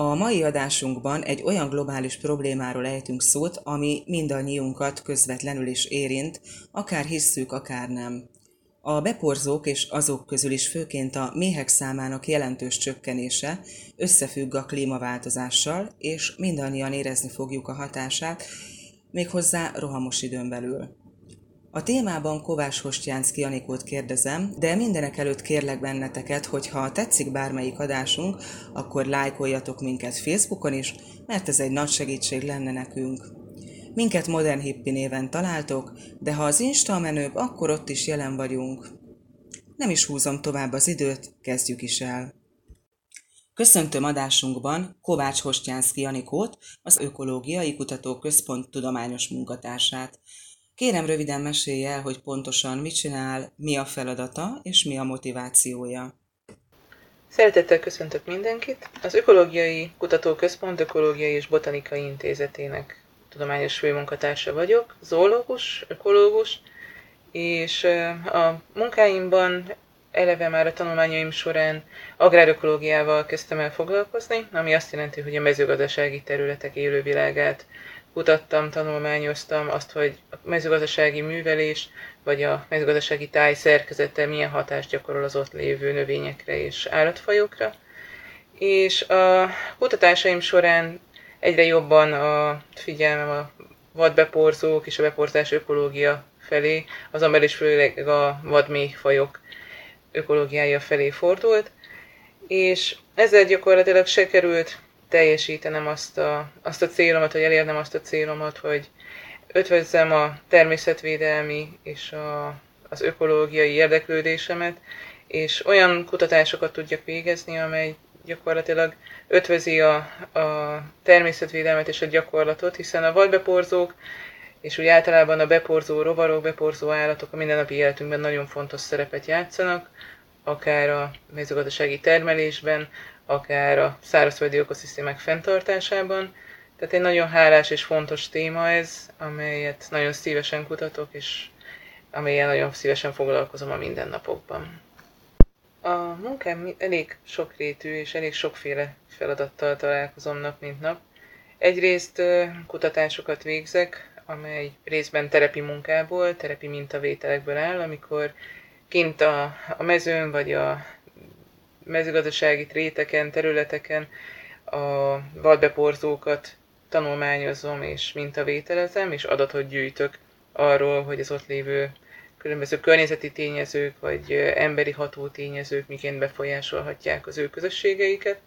A mai adásunkban egy olyan globális problémáról ejtünk szót, ami mindannyiunkat közvetlenül is érint, akár hisszük, akár nem. A beporzók és azok közül is főként a méhek számának jelentős csökkenése összefügg a klímaváltozással, és mindannyian érezni fogjuk a hatását, méghozzá rohamos időn belül. A témában Kovács Hostjánszki Anikót kérdezem, de mindenek előtt kérlek benneteket, hogy ha tetszik bármelyik adásunk, akkor lájkoljatok minket Facebookon is, mert ez egy nagy segítség lenne nekünk. Minket Modern Hippi néven találtok, de ha az Insta menőbb, akkor ott is jelen vagyunk. Nem is húzom tovább az időt, kezdjük is el. Köszöntöm adásunkban Kovács Hostjánszki Anikót, az Ökológiai Kutatóközpont tudományos munkatársát. Kérem röviden mesélj el, hogy pontosan mit csinál, mi a feladata és mi a motivációja. Szeretettel köszöntök mindenkit! Az Ökológiai Kutatóközpont Ökológiai és Botanikai Intézetének tudományos főmunkatársa vagyok, zoológus, ökológus, és a munkáimban eleve már a tanulmányaim során agrárökológiával kezdtem el foglalkozni, ami azt jelenti, hogy a mezőgazdasági területek élővilágát kutattam, tanulmányoztam azt, hogy a mezőgazdasági művelés vagy a mezőgazdasági táj szerkezete milyen hatást gyakorol az ott lévő növényekre és állatfajokra. És a kutatásaim során egyre jobban a figyelmem a vadbeporzók és a beporzás ökológia felé, azonban is főleg a vadméhfajok ökológiája felé fordult, és ezzel gyakorlatilag se került teljesítenem azt a, azt a célomat, hogy elérnem azt a célomat, hogy ötvözzem a természetvédelmi és a, az ökológiai érdeklődésemet, és olyan kutatásokat tudjak végezni, amely gyakorlatilag ötvözi a, a természetvédelmet és a gyakorlatot, hiszen a vadbeporzók és úgy általában a beporzó rovarok, beporzó állatok a mindennapi életünkben nagyon fontos szerepet játszanak, akár a mezőgazdasági termelésben, akár a szárazföldi ökoszisztémák fenntartásában. Tehát egy nagyon hálás és fontos téma ez, amelyet nagyon szívesen kutatok, és amelyen nagyon szívesen foglalkozom a mindennapokban. A munkám elég sokrétű és elég sokféle feladattal találkozom nap mint nap. Egyrészt kutatásokat végzek, amely részben terepi munkából, terepi mintavételekből áll, amikor kint a, a mezőn vagy a mezőgazdasági tréteken, területeken a vadbeporzókat tanulmányozom és mintavételezem, és adatot gyűjtök arról, hogy az ott lévő különböző környezeti tényezők, vagy emberi hatótényezők miként befolyásolhatják az ő közösségeiket.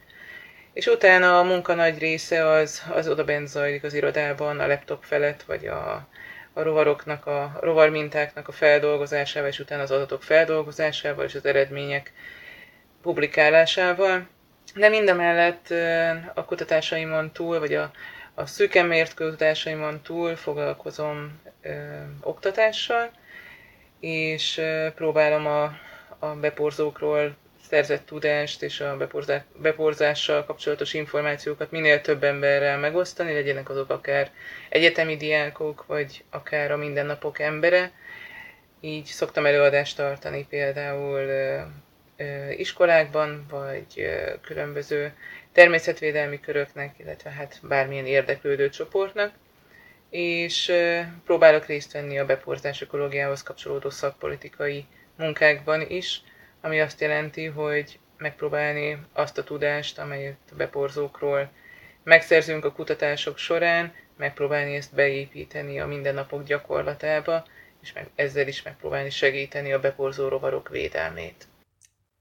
És utána a munka nagy része az, az oda bent zajlik az irodában, a laptop felett, vagy a, a rovaroknak, a rovarmintáknak a feldolgozásával, és utána az adatok feldolgozásával, és az eredmények publikálásával. De mindemellett a kutatásaimon túl, vagy a, a szűken mért kutatásaimon túl foglalkozom ö, oktatással, és ö, próbálom a, a beporzókról szerzett tudást és a beporzással kapcsolatos információkat minél több emberrel megosztani, legyenek azok akár egyetemi diákok, vagy akár a mindennapok embere. Így szoktam előadást tartani például iskolákban, vagy különböző természetvédelmi köröknek, illetve hát bármilyen érdeklődő csoportnak, és próbálok részt venni a beporzás ökológiához kapcsolódó szakpolitikai munkákban is, ami azt jelenti, hogy megpróbálni azt a tudást, amelyet a beporzókról megszerzünk a kutatások során, megpróbálni ezt beépíteni a mindennapok gyakorlatába, és meg, ezzel is megpróbálni segíteni a beporzó rovarok védelmét.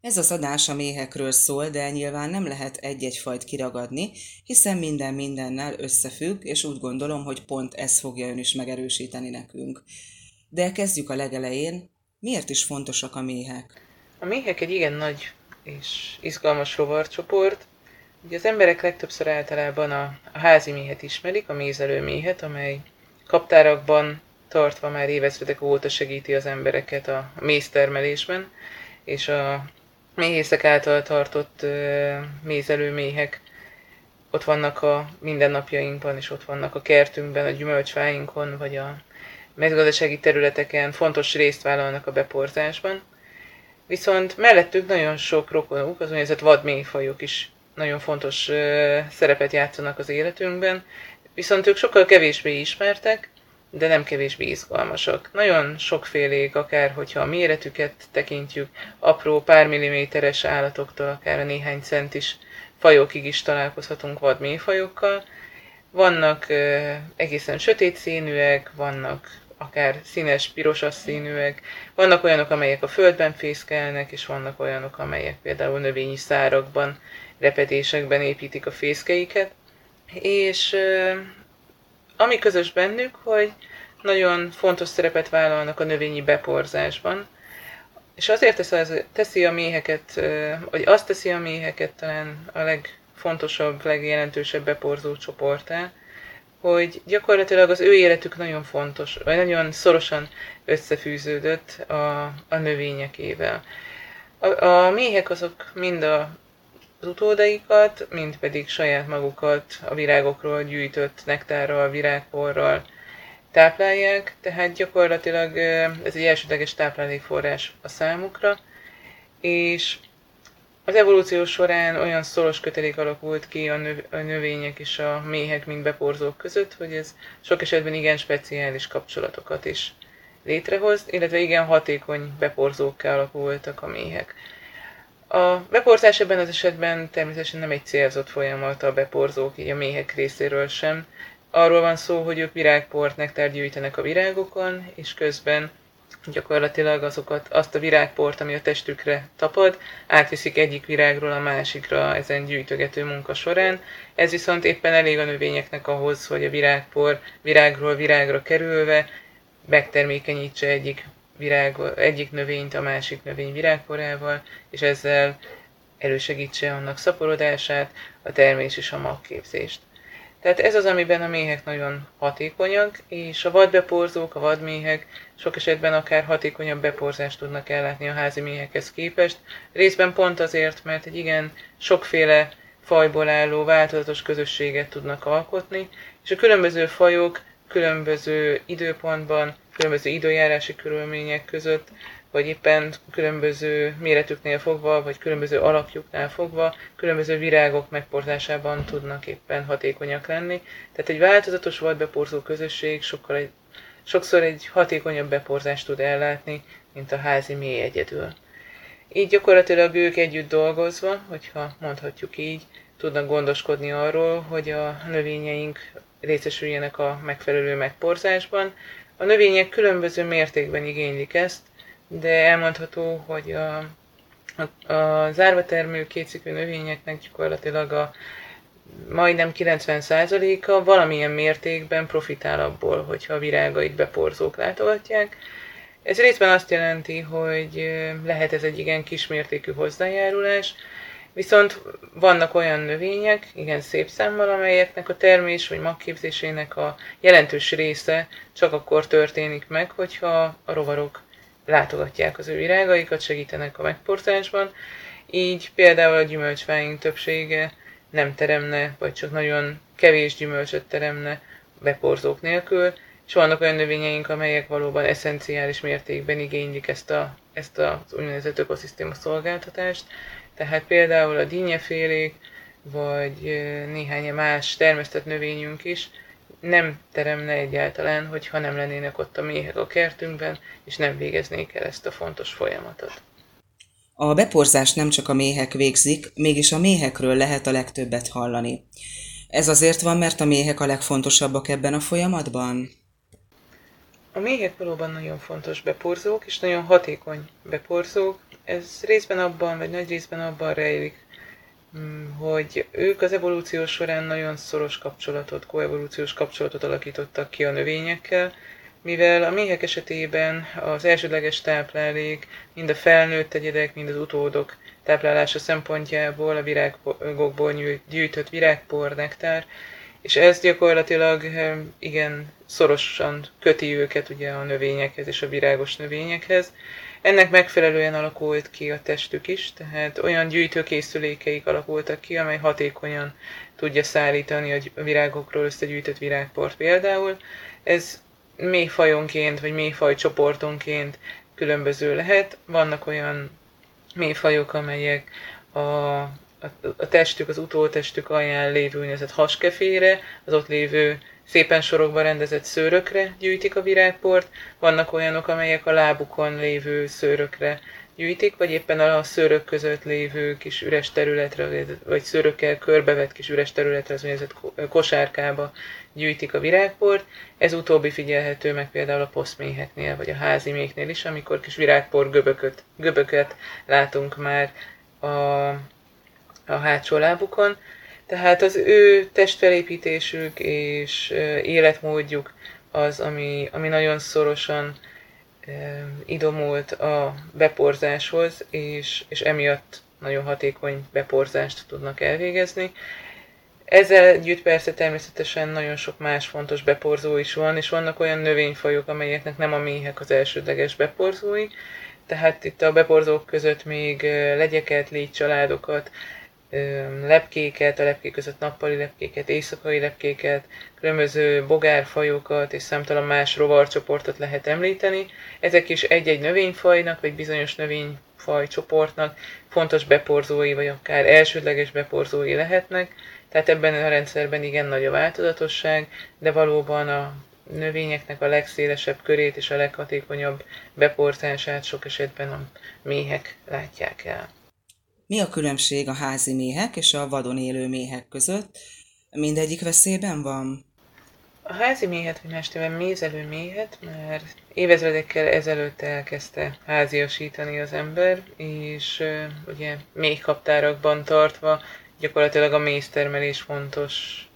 Ez az adás a méhekről szól, de nyilván nem lehet egy-egy fajt kiragadni, hiszen minden mindennel összefügg, és úgy gondolom, hogy pont ez fogja ön is megerősíteni nekünk. De kezdjük a legelején. Miért is fontosak a méhek? A méhek egy igen nagy és izgalmas rovarcsoport. Ugye az emberek legtöbbször általában a, a házi méhet ismerik, a mézelő méhet, amely kaptárakban tartva már évezredek óta segíti az embereket a méztermelésben, és a méhészek által tartott mézelőméhek ott vannak a mindennapjainkban, és ott vannak a kertünkben, a gyümölcsfáinkon, vagy a mezőgazdasági területeken fontos részt vállalnak a beporzásban. Viszont mellettük nagyon sok rokonuk, az úgynevezett vadméhfajok is nagyon fontos szerepet játszanak az életünkben, viszont ők sokkal kevésbé ismertek, de nem kevésbé izgalmasak. Nagyon sokfélék, akár hogyha a méretüket tekintjük, apró pár milliméteres állatoktól, akár a néhány centis fajokig is találkozhatunk vadméhfajokkal. Vannak egészen sötét színűek, vannak akár színes, pirosas színűek, vannak olyanok, amelyek a földben fészkelnek, és vannak olyanok, amelyek például növényi szárakban, repedésekben építik a fészkeiket. És ami közös bennük, hogy nagyon fontos szerepet vállalnak a növényi beporzásban, és azért teszi a méheket, vagy azt teszi a méheket talán a legfontosabb, legjelentősebb beporzó csoportá, hogy gyakorlatilag az ő életük nagyon fontos, vagy nagyon szorosan összefűződött a, a növényekével. A, a méhek azok mind a, az utódaikat, mind pedig saját magukat a virágokról gyűjtött nektárral, virágporral táplálják, tehát gyakorlatilag ez egy elsődleges táplálékforrás a számukra, és az evolúció során olyan szoros kötelék alakult ki a növények és a méhek, mint beporzók között, hogy ez sok esetben igen speciális kapcsolatokat is létrehoz, illetve igen hatékony beporzókká alakultak a méhek. A beporzás ebben az esetben természetesen nem egy célzott folyamat a beporzók, így a méhek részéről sem. Arról van szó, hogy ők virágport, nektár gyűjtenek a virágokon, és közben gyakorlatilag azokat, azt a virágport, ami a testükre tapad, átviszik egyik virágról a másikra ezen gyűjtögető munka során. Ez viszont éppen elég a növényeknek ahhoz, hogy a virágpor virágról virágra kerülve megtermékenyítse egyik, virág, egyik növényt a másik növény virágporával, és ezzel elősegítse annak szaporodását, a termés és a magképzést. Tehát ez az, amiben a méhek nagyon hatékonyak, és a vadbeporzók, a vadméhek sok esetben akár hatékonyabb beporzást tudnak ellátni a házi méhekhez képest. Részben pont azért, mert egy igen sokféle fajból álló változatos közösséget tudnak alkotni, és a különböző fajok különböző időpontban, különböző időjárási körülmények között vagy éppen különböző méretüknél fogva, vagy különböző alakjuknál fogva, különböző virágok megporzásában tudnak éppen hatékonyak lenni. Tehát egy változatos vadbeporzó közösség sokkal egy, sokszor egy hatékonyabb beporzást tud ellátni, mint a házi mély egyedül. Így gyakorlatilag ők együtt dolgozva, hogyha mondhatjuk így, tudnak gondoskodni arról, hogy a növényeink részesüljenek a megfelelő megporzásban. A növények különböző mértékben igénylik ezt, de elmondható, hogy a, a, a zárva termő kétszikű növényeknek gyakorlatilag a majdnem 90%-a valamilyen mértékben profitál abból, hogyha a virágait beporzók látogatják. Ez részben azt jelenti, hogy lehet ez egy igen kismértékű hozzájárulás, viszont vannak olyan növények, igen szép számmal, amelyeknek a termés vagy magképzésének a jelentős része csak akkor történik meg, hogyha a rovarok látogatják az ő virágaikat, segítenek a megportásban. Így például a gyümölcsfáink többsége nem teremne, vagy csak nagyon kevés gyümölcsöt teremne beporzók nélkül, és vannak olyan növényeink, amelyek valóban eszenciális mértékben igénylik ezt, a, ezt az úgynevezett ökoszisztéma szolgáltatást. Tehát például a dinnyefélék, vagy néhány más termesztett növényünk is nem teremne egyáltalán, hogyha nem lennének ott a méhek a kertünkben, és nem végeznék el ezt a fontos folyamatot. A beporzás nem csak a méhek végzik, mégis a méhekről lehet a legtöbbet hallani. Ez azért van, mert a méhek a legfontosabbak ebben a folyamatban? A méhek valóban nagyon fontos beporzók, és nagyon hatékony beporzók. Ez részben abban, vagy nagy részben abban rejlik, Mm, hogy ők az evolúció során nagyon szoros kapcsolatot, koevolúciós kapcsolatot alakítottak ki a növényekkel, mivel a méhek esetében az elsődleges táplálék mind a felnőtt egyedek, mind az utódok táplálása szempontjából a virágokból gyűjtött virágpor, nektár, és ez gyakorlatilag igen szorosan köti őket ugye a növényekhez és a virágos növényekhez. Ennek megfelelően alakult ki a testük is, tehát olyan gyűjtőkészülékeik alakultak ki, amely hatékonyan tudja szállítani a virágokról összegyűjtött virágport például. Ez mély fajonként vagy mély csoportonként különböző lehet. Vannak olyan mélyfajok, amelyek a, a, a testük, az utótestük alján lévő úgynevezett haskefére, az ott lévő szépen sorokba rendezett szőrökre gyűjtik a virágport, vannak olyanok, amelyek a lábukon lévő szőrökre gyűjtik, vagy éppen a szőrök között lévő kis üres területre, vagy szőrökkel körbevett kis üres területre, az úgynevezett kosárkába gyűjtik a virágport. Ez utóbbi figyelhető meg például a poszméheknél, vagy a házi méheknél is, amikor kis virágpor göbököt, göböket látunk már a, a hátsó lábukon. Tehát az ő testfelépítésük és életmódjuk az, ami, ami nagyon szorosan idomult a beporzáshoz, és, és emiatt nagyon hatékony beporzást tudnak elvégezni. Ezzel együtt persze természetesen nagyon sok más fontos beporzó is van, és vannak olyan növényfajok, amelyeknek nem a méhek az elsődleges beporzói, tehát itt a beporzók között még legyeket, légycsaládokat, lepkéket, a lepkék között nappali lepkéket, éjszakai lepkéket, különböző bogárfajokat és számtalan más rovarcsoportot lehet említeni. Ezek is egy-egy növényfajnak, vagy bizonyos növényfaj csoportnak fontos beporzói, vagy akár elsődleges beporzói lehetnek. Tehát ebben a rendszerben igen nagy a változatosság, de valóban a növényeknek a legszélesebb körét és a leghatékonyabb beporzását sok esetben a méhek látják el. Mi a különbség a házi méhek és a vadon élő méhek között? Mindegyik veszélyben van? A házi méhet, vagy más mézelő méhet, mert évezredekkel ezelőtt elkezdte háziasítani az ember, és ugye méhkaptárakban tartva gyakorlatilag a méztermelés fontos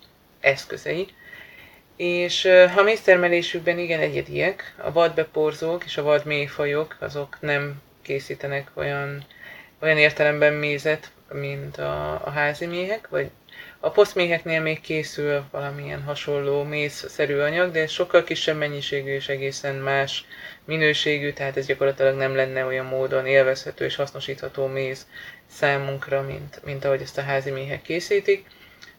eszközei. És uh, a méztermelésükben igen egyediek, a vadbeporzók és a vadméhfajok azok nem készítenek olyan olyan értelemben mézet, mint a, a házi méhek, vagy a posztméheknél még készül valamilyen hasonló mézszerű anyag, de sokkal kisebb mennyiségű és egészen más minőségű, tehát ez gyakorlatilag nem lenne olyan módon élvezhető és hasznosítható méz számunkra, mint, mint ahogy ezt a házi méhek készítik.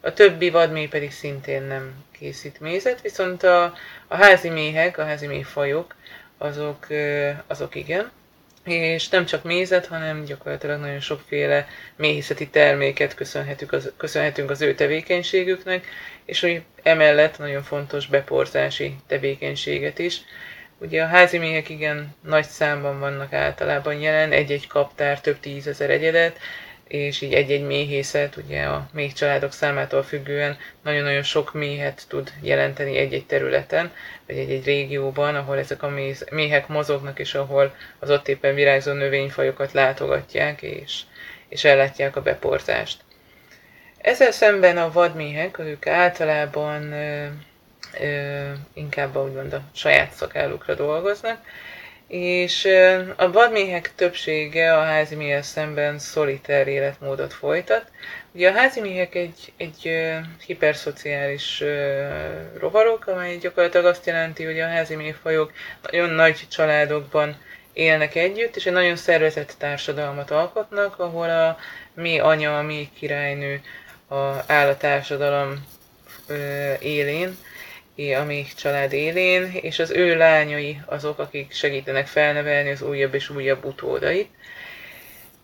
A többi vadméh pedig szintén nem készít mézet, viszont a, a házi méhek, a házi méhfajok, azok, azok igen és nem csak mézet, hanem gyakorlatilag nagyon sokféle méhészeti terméket köszönhetünk az, köszönhetünk az ő tevékenységüknek, és hogy emellett nagyon fontos beporzási tevékenységet is. Ugye a házi méhek igen nagy számban vannak általában jelen, egy-egy kaptár több tízezer egyedet, és így egy-egy méhészet, ugye a méh családok számától függően nagyon-nagyon sok méhet tud jelenteni egy-egy területen, vagy egy-egy régióban, ahol ezek a méhek mozognak, és ahol az ott éppen virágzó növényfajokat látogatják, és, és ellátják a beporzást. Ezzel szemben a vadméhek, ők általában ö, ö, inkább úgymond a saját szakállukra dolgoznak, és a vadméhek többsége a házi méhek szemben szoliter életmódot folytat. Ugye a házi méhek egy, egy hiperszociális rovarok, amely gyakorlatilag azt jelenti, hogy a házi méhfajok nagyon nagy családokban élnek együtt, és egy nagyon szervezett társadalmat alkotnak, ahol a mi anya, a mi királynő a, áll a társadalom élén, a mi család élén, és az ő lányai azok, akik segítenek felnevelni az újabb és újabb utódait.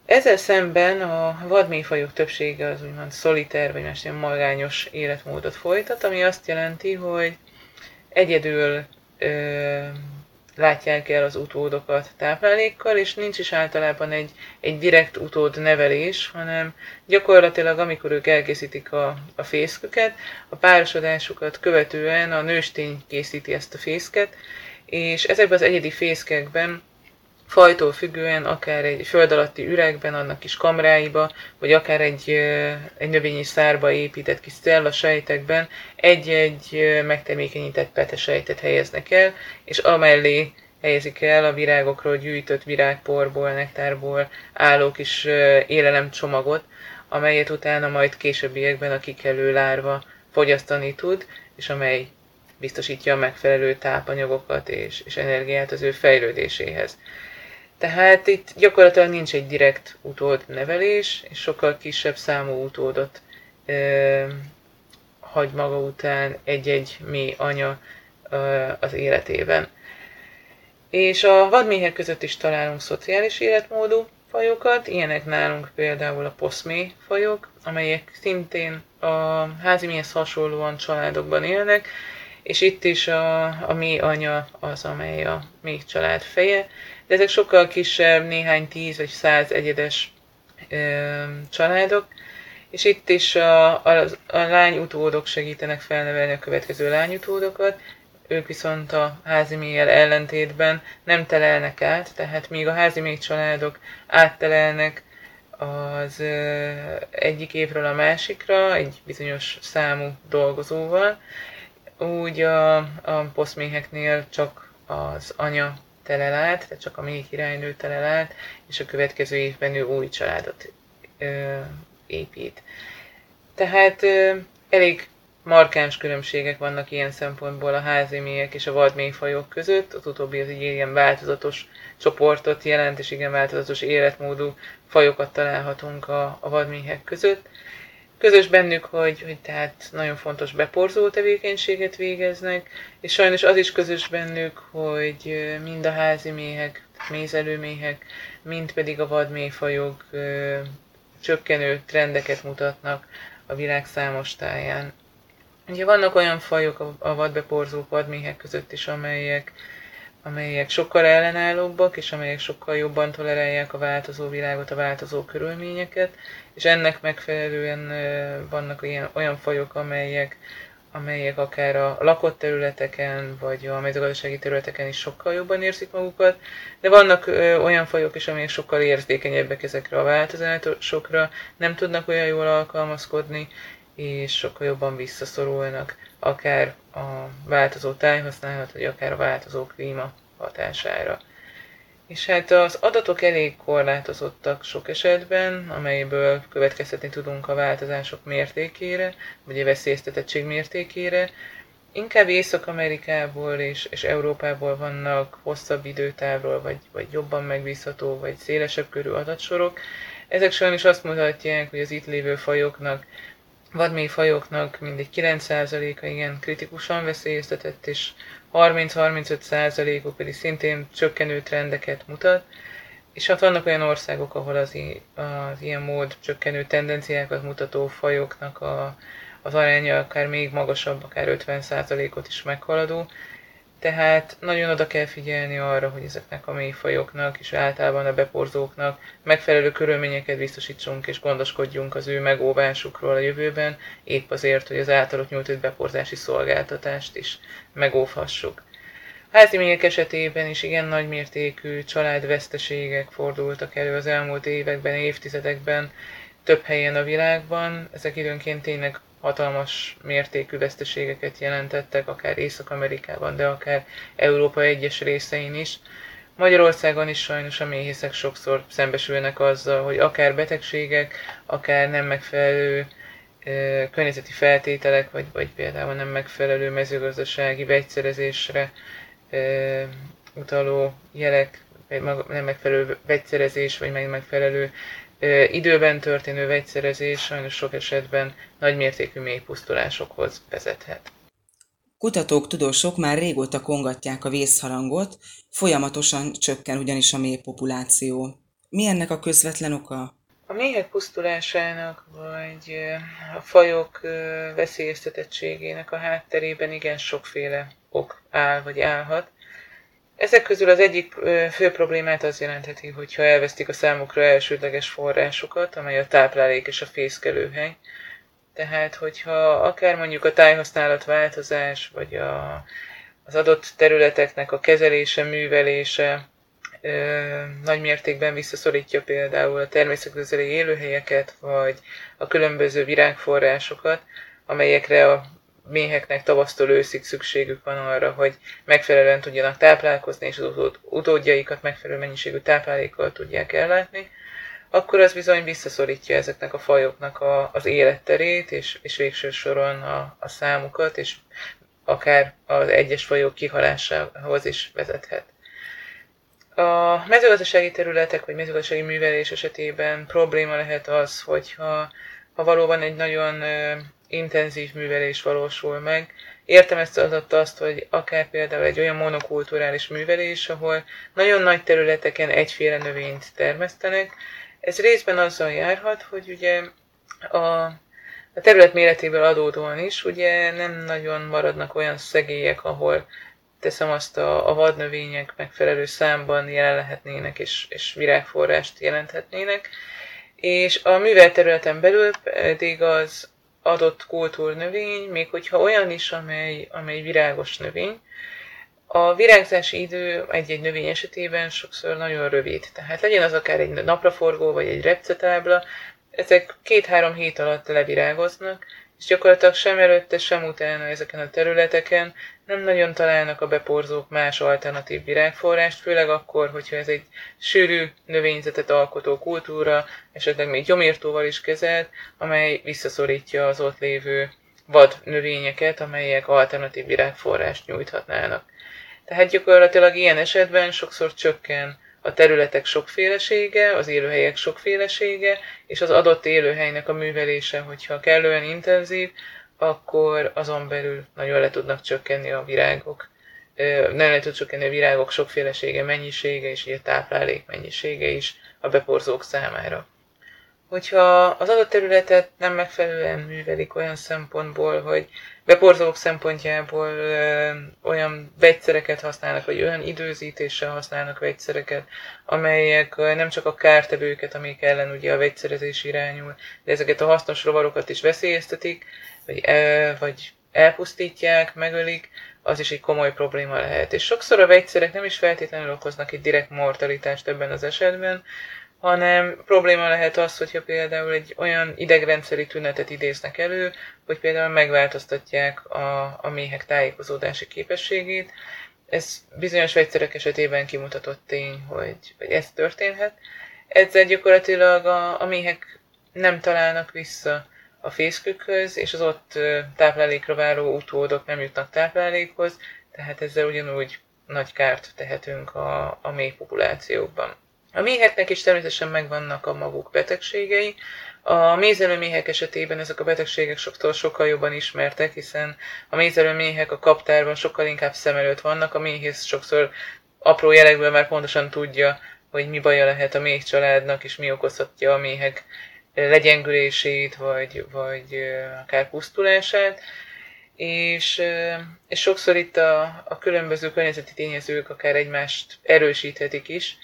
Ezzel szemben a vadméfajok többsége az úgymond szoliter, vagy más ilyen magányos életmódot folytat, ami azt jelenti, hogy egyedül ö, látják el az utódokat táplálékkal, és nincs is általában egy, egy direkt utód nevelés, hanem gyakorlatilag amikor ők elkészítik a, a fészköket, a párosodásukat követően a nőstény készíti ezt a fészket, és ezekben az egyedi fészkekben fajtól függően, akár egy föld alatti üregben, annak kis kamráiba, vagy akár egy, egy növényi szárba épített kis sejtekben egy-egy megtermékenyített petesejtet helyeznek el, és amellé helyezik el a virágokról gyűjtött virágporból, nektárból álló kis élelemcsomagot, amelyet utána majd későbbiekben a kikelő lárva fogyasztani tud, és amely biztosítja a megfelelő tápanyagokat és, és energiát az ő fejlődéséhez. Tehát itt gyakorlatilag nincs egy direkt utód nevelés, és sokkal kisebb számú utódot ö, hagy maga után egy-egy mély anya ö, az életében. És a vadméhek között is találunk szociális életmódú fajokat, ilyenek nálunk például a poszmé fajok, amelyek szintén a háziméhez hasonlóan családokban élnek, és itt is a, a mi anya az, amely a mi család feje, de ezek sokkal kisebb, néhány tíz vagy száz egyedes családok, és itt is a, a, a lányutódok segítenek felnevelni a következő lányutódokat, ők viszont a házi mélyel ellentétben nem telelnek át, tehát míg a házi mély családok áttelelnek az egyik évről a másikra egy bizonyos számú dolgozóval, úgy a, a poszméheknél csak az anya telel át, tehát csak a méh királynő telel át, és a következő évben ő új családot ö, épít. Tehát ö, elég markáns különbségek vannak ilyen szempontból a házimélyek és a vadmélyfajok között. Az utóbbi az egy ilyen változatos csoportot jelent, és igen változatos életmódú fajokat találhatunk a, a vadméhek között. Közös bennük, hogy, hogy tehát nagyon fontos beporzó tevékenységet végeznek, és sajnos az is közös bennük, hogy mind a házi méhek, mézelőméhek, mind pedig a vadméhfajok ö, csökkenő trendeket mutatnak a világ számos táján. Ugye vannak olyan fajok a vadbeporzók, vadméhek között is, amelyek amelyek sokkal ellenállóbbak, és amelyek sokkal jobban tolerálják a változó világot, a változó körülményeket, és ennek megfelelően vannak olyan, olyan fajok, amelyek, amelyek akár a lakott területeken, vagy a mezőgazdasági területeken is sokkal jobban érzik magukat, de vannak olyan fajok is, amelyek sokkal érzékenyebbek ezekre a változásokra, nem tudnak olyan jól alkalmazkodni, és sokkal jobban visszaszorulnak akár a változó tájhasználat, vagy akár a változó klíma hatására. És hát az adatok elég korlátozottak sok esetben, amelyből következtetni tudunk a változások mértékére, vagy a veszélyeztetettség mértékére. Inkább Észak-Amerikából és, és Európából vannak hosszabb időtávról, vagy, vagy jobban megbízható, vagy szélesebb körű adatsorok. Ezek sajnos azt mutatják, hogy az itt lévő fajoknak vadmély fajoknak mindegy 9%-a igen kritikusan veszélyeztetett, és 30-35%-uk pedig szintén csökkenő trendeket mutat, és hát vannak olyan országok, ahol az, az ilyen mód csökkenő tendenciákat mutató fajoknak a, az aránya akár még magasabb, akár 50%-ot is meghaladó, tehát nagyon oda kell figyelni arra, hogy ezeknek a mélyfajoknak és általában a beporzóknak megfelelő körülményeket biztosítsunk és gondoskodjunk az ő megóvásukról a jövőben, épp azért, hogy az általuk nyújtott beporzási szolgáltatást is megóvhassuk. Házimények esetében is igen nagymértékű családveszteségek fordultak elő az elmúlt években, évtizedekben, több helyen a világban. Ezek időnként tényleg hatalmas mértékű veszteségeket jelentettek, akár Észak-Amerikában, de akár Európa egyes részein is. Magyarországon is sajnos a méhészek sokszor szembesülnek azzal, hogy akár betegségek, akár nem megfelelő környezeti feltételek, vagy, vagy például nem megfelelő mezőgazdasági vegyszerezésre e, utaló jelek, nem megfelelő vegyszerezés, vagy meg megfelelő időben történő vegyszerezés sajnos sok esetben nagymértékű mélypusztulásokhoz vezethet. Kutatók, tudósok már régóta kongatják a vészharangot, folyamatosan csökken ugyanis a mély populáció. Mi ennek a közvetlen oka? A méhek pusztulásának, vagy a fajok veszélyeztetettségének a hátterében igen sokféle ok áll, vagy állhat. Ezek közül az egyik fő problémát az jelentheti, hogyha elvesztik a számukra elsődleges forrásokat, amely a táplálék és a fészkelőhely. Tehát, hogyha akár mondjuk a tájhasználat változás, vagy a, az adott területeknek a kezelése, művelése ö, nagy mértékben visszaszorítja például a természetközeli élőhelyeket, vagy a különböző virágforrásokat, amelyekre a méheknek tavasztól őszig szükségük van arra, hogy megfelelően tudjanak táplálkozni, és az utódjaikat megfelelő mennyiségű táplálékkal tudják ellátni, akkor az bizony visszaszorítja ezeknek a fajoknak a, az életterét, és, és végső soron a, a számukat, és akár az egyes fajok kihalásához is vezethet. A mezőgazdasági területek vagy mezőgazdasági művelés esetében probléma lehet az, hogyha ha valóban egy nagyon intenzív művelés valósul meg. Értem ezt alatt azt, hogy akár például egy olyan monokulturális művelés, ahol nagyon nagy területeken egyféle növényt termesztenek. Ez részben azzal járhat, hogy ugye a a terület méretéből adódóan is, ugye nem nagyon maradnak olyan szegélyek, ahol teszem azt a, a vadnövények megfelelő számban jelen lehetnének, és, és virágforrást jelenthetnének. És a művel területen belül pedig az adott kultúrnövény, még hogyha olyan is, amely, amely virágos növény, a virágzási idő egy-egy növény esetében sokszor nagyon rövid. Tehát legyen az akár egy napraforgó vagy egy repcetábla, ezek két-három hét alatt levirágoznak, és gyakorlatilag sem előtte, sem utána ezeken a területeken nem nagyon találnak a beporzók más alternatív virágforrást, főleg akkor, hogyha ez egy sűrű növényzetet alkotó kultúra, esetleg még gyomírtóval is kezelt, amely visszaszorítja az ott lévő vad növényeket, amelyek alternatív virágforrást nyújthatnának. Tehát gyakorlatilag ilyen esetben sokszor csökken a területek sokfélesége, az élőhelyek sokfélesége, és az adott élőhelynek a művelése, hogyha kellően intenzív, akkor azon belül nagyon le tudnak csökkenni a virágok, nagyon le tud csökkenni a virágok sokfélesége, mennyisége, és így a táplálék mennyisége is a beporzók számára. Hogyha az adott területet nem megfelelően művelik olyan szempontból, hogy beporzók szempontjából ö, olyan vegyszereket használnak, vagy olyan időzítéssel használnak vegyszereket, amelyek ö, nem csak a kártevőket, amik ellen ugye a vegyszerezés irányul, de ezeket a hasznos rovarokat is veszélyeztetik, vagy, ö, vagy elpusztítják, megölik, az is egy komoly probléma lehet. És sokszor a vegyszerek nem is feltétlenül okoznak egy direkt mortalitást ebben az esetben, hanem probléma lehet az, hogyha például egy olyan idegrendszeri tünetet idéznek elő, hogy például megváltoztatják a, a méhek tájékozódási képességét. Ez bizonyos vegyszerek esetében kimutatott tény, hogy, hogy ez történhet. Ezzel gyakorlatilag a, a méhek nem találnak vissza a fészkükhöz, és az ott táplálékra váró utódok nem jutnak táplálékhoz, tehát ezzel ugyanúgy nagy kárt tehetünk a, a méh populációkban. A méheknek is természetesen megvannak a maguk betegségei. A mézelőméhek esetében ezek a betegségek sokszor sokkal jobban ismertek, hiszen a mézelőméhek a kaptárban sokkal inkább szem előtt vannak, a méhész sokszor apró jelekből már pontosan tudja, hogy mi baja lehet a méh családnak, és mi okozhatja a méhek legyengülését, vagy, vagy akár pusztulását. És, és sokszor itt a, a különböző környezeti tényezők akár egymást erősíthetik is,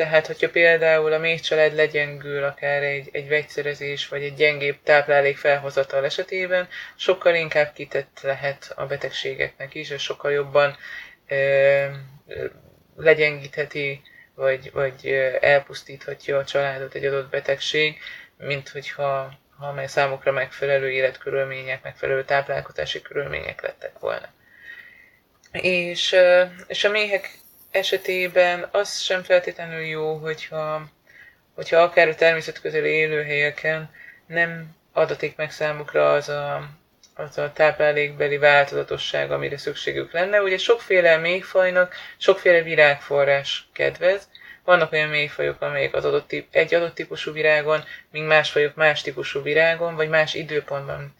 tehát, hogyha például a méhcsalád legyengül akár egy, egy vegyszerezés vagy egy gyengébb táplálék felhozatal esetében, sokkal inkább kitett lehet a betegségeknek is, és sokkal jobban e, legyengítheti, vagy, vagy elpusztíthatja a családot egy adott betegség, mint hogyha ha mely számukra megfelelő életkörülmények, megfelelő táplálkozási körülmények lettek volna. És, és a méhek esetében az sem feltétlenül jó, hogyha, hogyha akár a természetközeli élőhelyeken nem adatik meg számukra az a, az a táplálékbeli változatosság, amire szükségük lenne. Ugye sokféle méhfajnak sokféle virágforrás kedvez. Vannak olyan méhfajok, amelyek az adott egy adott típusú virágon, míg más fajok más típusú virágon, vagy más időpontban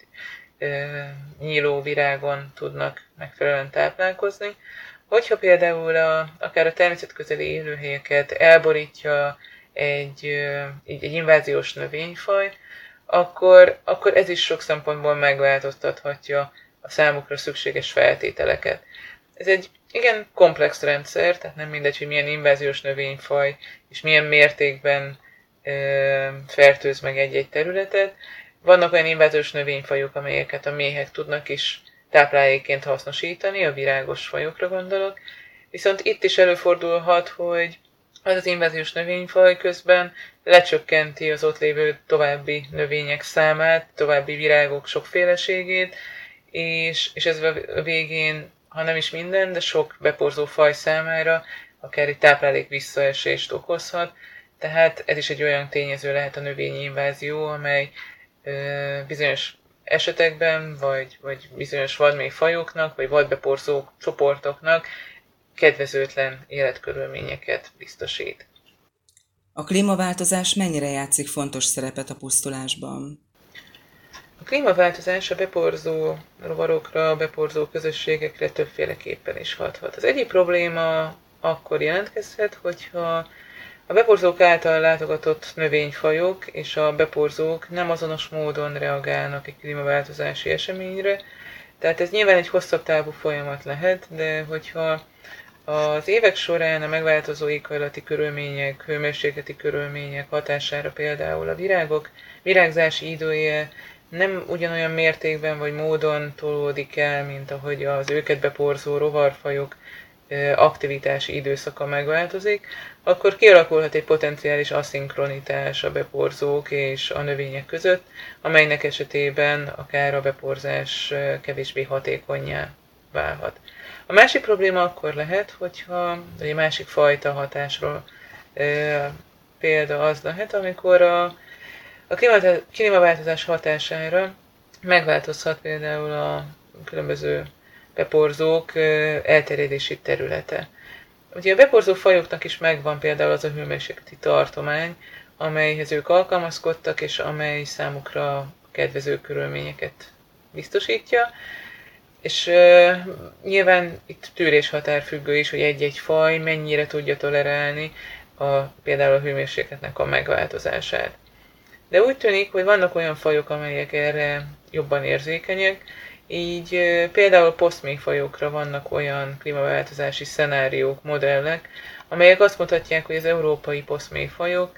e, nyíló virágon tudnak megfelelően táplálkozni. Hogyha például a, akár a természetközeli élőhelyeket elborítja egy, egy, egy inváziós növényfaj, akkor, akkor ez is sok szempontból megváltoztathatja a számukra szükséges feltételeket. Ez egy igen komplex rendszer, tehát nem mindegy, hogy milyen inváziós növényfaj és milyen mértékben e, fertőz meg egy-egy területet. Vannak olyan inváziós növényfajok, amelyeket a méhek tudnak is táplálékként hasznosítani, a virágos fajokra gondolok, viszont itt is előfordulhat, hogy az az inváziós növényfaj közben lecsökkenti az ott lévő további növények számát, további virágok sokféleségét, és, és ez a végén, ha nem is minden, de sok beporzó faj számára akár egy táplálék visszaesést okozhat, Tehát ez is egy olyan tényező lehet a növényi invázió, amely bizonyos esetekben, vagy, vagy bizonyos vadmélyfajoknak, vagy vadbeporzó csoportoknak kedvezőtlen életkörülményeket biztosít. A klímaváltozás mennyire játszik fontos szerepet a pusztulásban? A klímaváltozás a beporzó rovarokra, a beporzó közösségekre többféleképpen is hathat. Az egyik probléma akkor jelentkezhet, hogyha a beporzók által látogatott növényfajok és a beporzók nem azonos módon reagálnak egy klímaváltozási eseményre, tehát ez nyilván egy hosszabb távú folyamat lehet, de hogyha az évek során a megváltozó éghajlati körülmények, hőmérsékleti körülmények hatására például a virágok virágzási idője nem ugyanolyan mértékben vagy módon tolódik el, mint ahogy az őket beporzó rovarfajok aktivitási időszaka megváltozik, akkor kialakulhat egy potenciális aszinkronitás a beporzók és a növények között, amelynek esetében akár a beporzás kevésbé hatékonyá válhat. A másik probléma akkor lehet, hogyha egy másik fajta hatásról e, példa az lehet, amikor a, a klímaváltozás hatására megváltozhat például a különböző beporzók elterjedési területe. Ugye a beporzó fajoknak is megvan például az a hőmérsékleti tartomány, amelyhez ők alkalmazkodtak, és amely számukra kedvező körülményeket biztosítja. És uh, nyilván itt tűréshatár függő is, hogy egy-egy faj mennyire tudja tolerálni a, például a hőmérsékletnek a megváltozását. De úgy tűnik, hogy vannak olyan fajok, amelyek erre jobban érzékenyek, így például posztméfajokra vannak olyan klímaváltozási szenáriók, modellek, amelyek azt mutatják, hogy az európai posztméfajok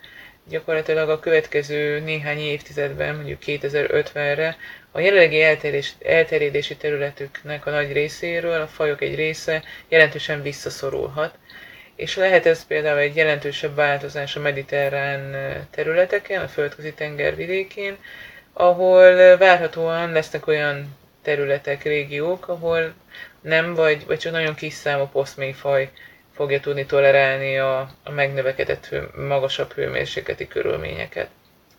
gyakorlatilag a következő néhány évtizedben, mondjuk 2050-re a jelenlegi elterjedési, elterjedési területüknek a nagy részéről a fajok egy része jelentősen visszaszorulhat, és lehet ez például egy jelentősebb változás a mediterrán területeken, a földközi tenger vidékén, ahol várhatóan lesznek olyan területek, régiók, ahol nem vagy, vagy csak nagyon kis számú posztmélyfaj fogja tudni tolerálni a, a megnövekedett hő, magasabb hőmérsékleti körülményeket.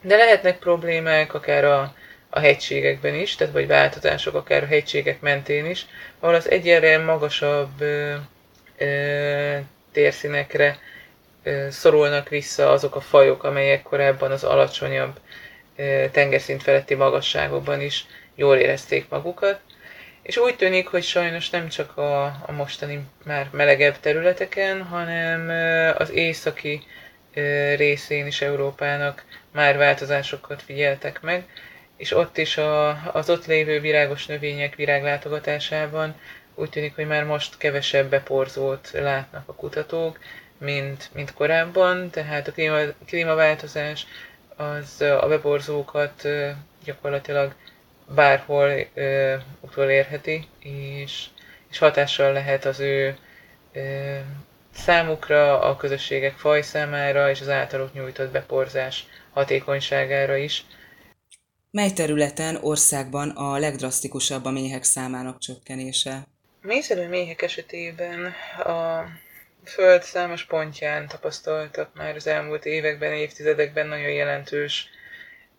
De lehetnek problémák akár a, a hegységekben is, tehát vagy változások akár a hegységek mentén is, ahol az egyenre magasabb ö, ö, térszínekre ö, szorulnak vissza azok a fajok, amelyek korábban az alacsonyabb ö, tengerszint feletti magasságokban is jól érezték magukat. És úgy tűnik, hogy sajnos nem csak a, a mostani már melegebb területeken, hanem az északi részén is Európának már változásokat figyeltek meg, és ott is a, az ott lévő virágos növények viráglátogatásában úgy tűnik, hogy már most kevesebb beporzót látnak a kutatók, mint, mint korábban, tehát a klíma, klímaváltozás az a beporzókat gyakorlatilag bárhol ö, utolérheti, és, és hatással lehet az ő ö, számukra, a közösségek fajszámára és az általuk nyújtott beporzás hatékonyságára is. Mely területen országban a legdrasztikusabb a méhek számának csökkenése? A mészerű méhek esetében a Föld számos pontján tapasztaltak már az elmúlt években, évtizedekben nagyon jelentős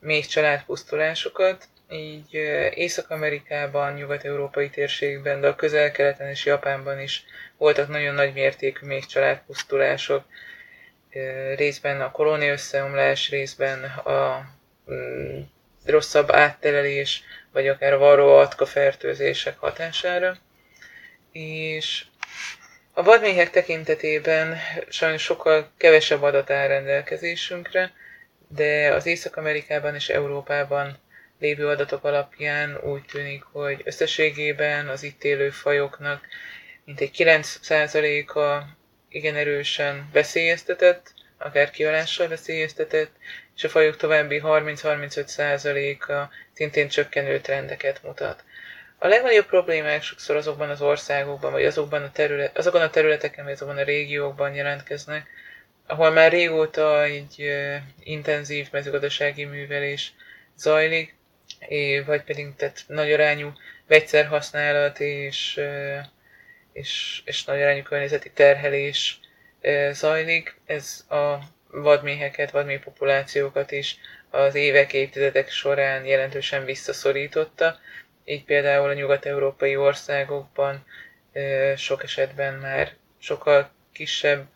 méh családpusztulásokat, így Észak-Amerikában, nyugat-európai térségben, de a közel-keleten és Japánban is voltak nagyon nagy mértékű még családpusztulások, részben a kolónia összeomlás, részben a mm, rosszabb áttelelés, vagy akár a varró fertőzések hatására. És a vadméhek tekintetében sajnos sokkal kevesebb adat áll rendelkezésünkre, de az Észak-Amerikában és Európában lévő adatok alapján úgy tűnik, hogy összességében az itt élő fajoknak mintegy 9%-a igen erősen veszélyeztetett, akár kihalással veszélyeztetett, és a fajok további 30-35%-a szintén csökkenő trendeket mutat. A legnagyobb problémák sokszor azokban az országokban, vagy azokban a, terület, azokon a területeken, vagy azokban a régiókban jelentkeznek, ahol már régóta egy intenzív mezőgazdasági művelés zajlik, vagy pedig tehát nagyarányú vegyszerhasználat és, és, és nagyarányú környezeti terhelés zajlik. Ez a vadméheket, vadméh populációkat is az évek, évtizedek során jelentősen visszaszorította. Így például a nyugat-európai országokban sok esetben már sokkal kisebb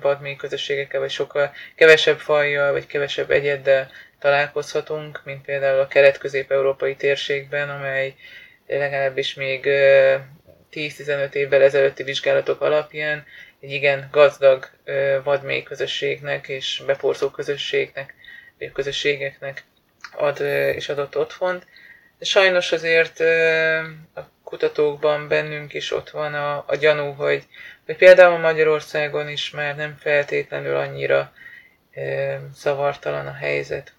vadméh közösségekkel, vagy sokkal kevesebb fajjal, vagy kevesebb egyeddel találkozhatunk, mint például a kelet-közép-európai térségben, amely legalábbis még 10-15 évvel ezelőtti vizsgálatok alapján egy igen gazdag vadmély közösségnek és beporzó közösségnek, közösségeknek ad és adott otthont. De sajnos azért a kutatókban bennünk is ott van a, a gyanú, hogy, hogy például Magyarországon is már nem feltétlenül annyira zavartalan a helyzet,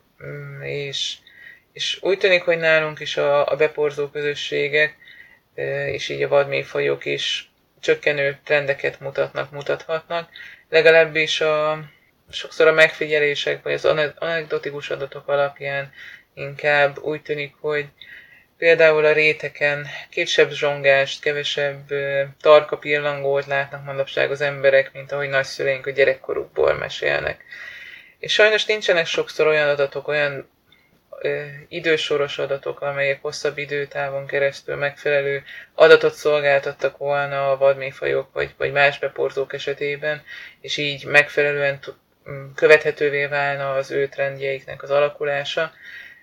és, és úgy tűnik, hogy nálunk is a, a beporzó közösségek, és így a vadmélyfajok is csökkenő trendeket mutatnak, mutathatnak. Legalábbis a, sokszor a megfigyelések, vagy az anekdotikus adatok alapján inkább úgy tűnik, hogy például a réteken kisebb zsongást, kevesebb tarka pillangót látnak manapság az emberek, mint ahogy nagyszüleink a gyerekkorukból mesélnek. És sajnos nincsenek sokszor olyan adatok, olyan ö, idősoros adatok, amelyek hosszabb időtávon keresztül megfelelő adatot szolgáltattak volna a vadméfajok vagy, vagy más beporzók esetében, és így megfelelően követhetővé válna az ő trendjeiknek az alakulása.